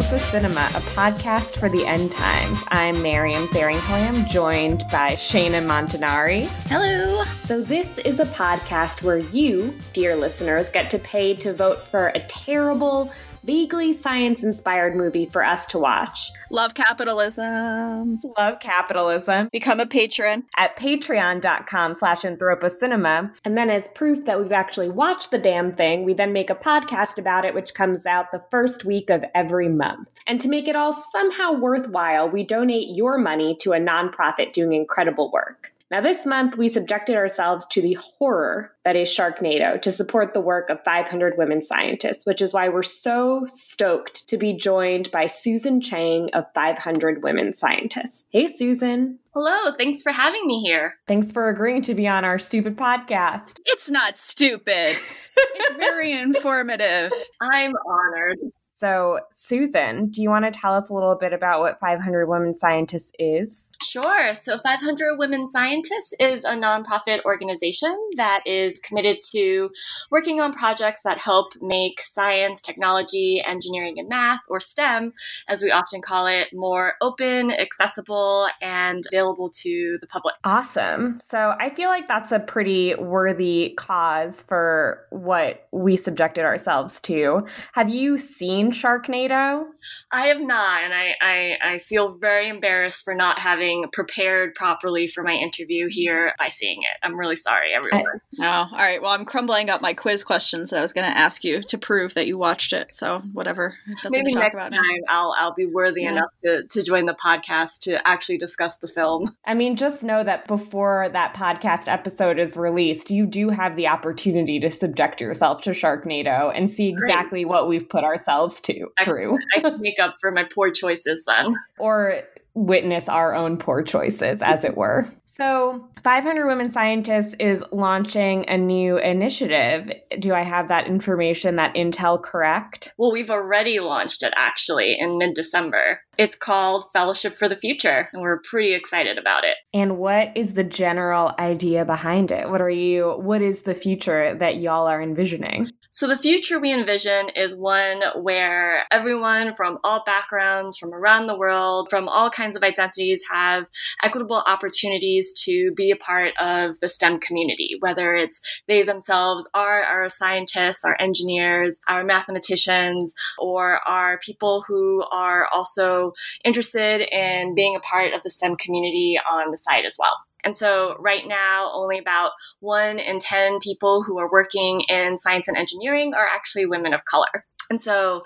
Cinema, a podcast for the end times. I'm Miriam Zaringhalam, joined by Shana Montanari. Hello. So, this is a podcast where you, dear listeners, get to pay to vote for a terrible, vaguely science inspired movie for us to watch. Love capitalism. Love capitalism. Become a patron at patreon.com slash anthropocinema. And then as proof that we've actually watched the damn thing, we then make a podcast about it, which comes out the first week of every month. And to make it all somehow worthwhile, we donate your money to a nonprofit doing incredible work. Now, this month, we subjected ourselves to the horror that is Sharknado to support the work of 500 women scientists, which is why we're so stoked to be joined by Susan Cheng of 500 Women Scientists. Hey, Susan. Hello, thanks for having me here. Thanks for agreeing to be on our stupid podcast. It's not stupid, it's very informative. I'm honored. So, Susan, do you want to tell us a little bit about what 500 Women Scientists is? Sure. So 500 Women Scientists is a nonprofit organization that is committed to working on projects that help make science, technology, engineering, and math, or STEM, as we often call it, more open, accessible, and available to the public. Awesome. So I feel like that's a pretty worthy cause for what we subjected ourselves to. Have you seen Sharknado? I have not, and I, I, I feel very embarrassed for not having prepared properly for my interview here by seeing it. I'm really sorry, everyone. I, oh, all right. Well, I'm crumbling up my quiz questions that I was going to ask you to prove that you watched it. So whatever. Maybe next time I'll I'll be worthy yeah. enough to to join the podcast to actually discuss the film. I mean, just know that before that podcast episode is released, you do have the opportunity to subject yourself to Sharknado and see exactly Great. what we've put ourselves to I, through. I can make up for my poor choices then. Or witness our own poor choices, as it were. So, 500 Women Scientists is launching a new initiative. Do I have that information, that intel correct? Well, we've already launched it actually in mid December. It's called Fellowship for the Future, and we're pretty excited about it. And what is the general idea behind it? What are you, what is the future that y'all are envisioning? So, the future we envision is one where everyone from all backgrounds, from around the world, from all kinds of identities have equitable opportunities to be a part of the STEM community, whether it's they themselves are our scientists, our engineers, our mathematicians, or are people who are also interested in being a part of the STEM community on the site as well. And so, right now, only about one in 10 people who are working in science and engineering are actually women of color. And so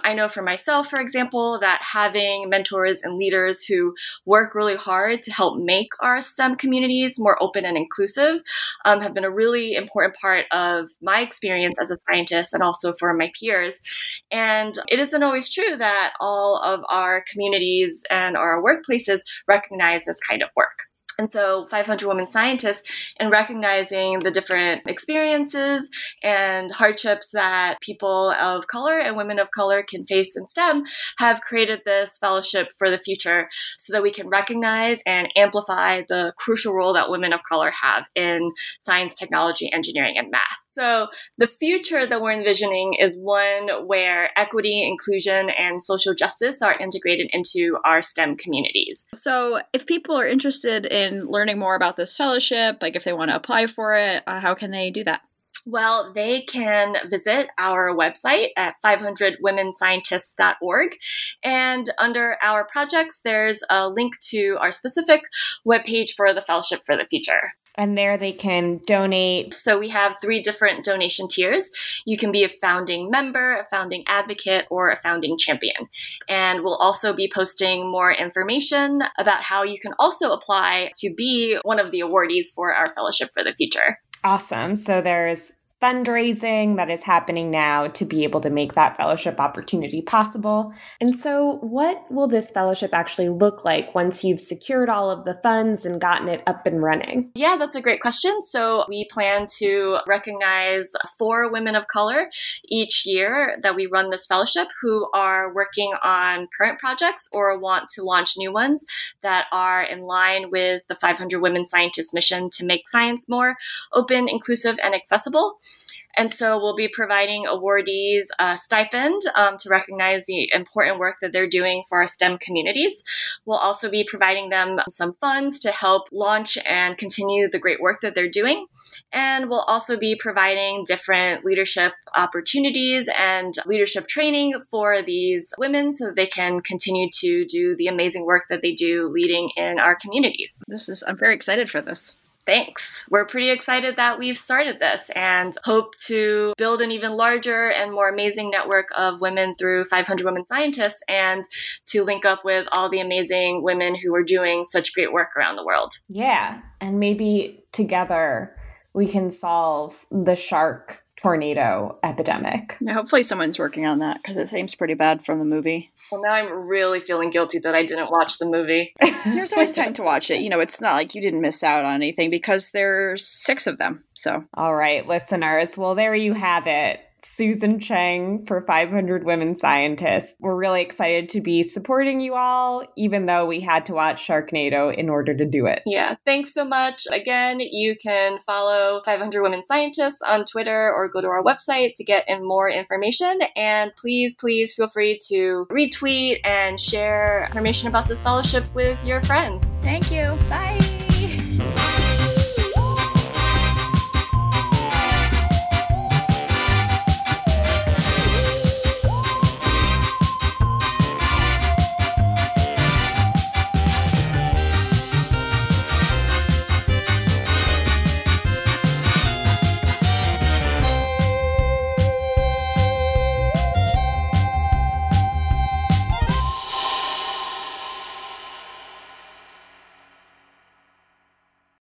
I know for myself, for example, that having mentors and leaders who work really hard to help make our STEM communities more open and inclusive um, have been a really important part of my experience as a scientist and also for my peers. And it isn't always true that all of our communities and our workplaces recognize this kind of work. And so 500 Women Scientists, in recognizing the different experiences and hardships that people of color and women of color can face in STEM, have created this fellowship for the future so that we can recognize and amplify the crucial role that women of color have in science, technology, engineering, and math. So, the future that we're envisioning is one where equity, inclusion, and social justice are integrated into our STEM communities. So, if people are interested in learning more about this fellowship, like if they want to apply for it, uh, how can they do that? Well, they can visit our website at 500womenscientists.org. And under our projects, there's a link to our specific webpage for the Fellowship for the Future. And there they can donate. So we have three different donation tiers. You can be a founding member, a founding advocate, or a founding champion. And we'll also be posting more information about how you can also apply to be one of the awardees for our Fellowship for the Future. Awesome. So there's fundraising that is happening now to be able to make that fellowship opportunity possible. And so, what will this fellowship actually look like once you've secured all of the funds and gotten it up and running? Yeah, that's a great question. So, we plan to recognize four women of color each year that we run this fellowship who are working on current projects or want to launch new ones that are in line with the 500 Women Scientists mission to make science more open, inclusive, and accessible. And so we'll be providing awardees a stipend um, to recognize the important work that they're doing for our STEM communities. We'll also be providing them some funds to help launch and continue the great work that they're doing. And we'll also be providing different leadership opportunities and leadership training for these women so they can continue to do the amazing work that they do leading in our communities. This is, I'm very excited for this thanks. We're pretty excited that we've started this and hope to build an even larger and more amazing network of women through 500 Women Scientists and to link up with all the amazing women who are doing such great work around the world. Yeah. And maybe together we can solve the shark tornado epidemic. Yeah, hopefully someone's working on that because it seems pretty bad from the movie. Well, now I'm really feeling guilty that I didn't watch the movie. There's always time to watch it. You know, it's not like you didn't miss out on anything because there's six of them. So, all right, listeners. Well, there you have it. Susan Cheng for 500 Women Scientists. We're really excited to be supporting you all, even though we had to watch Sharknado in order to do it. Yeah, thanks so much. Again, you can follow 500 Women Scientists on Twitter or go to our website to get in more information. And please, please feel free to retweet and share information about this fellowship with your friends. Thank you. Bye.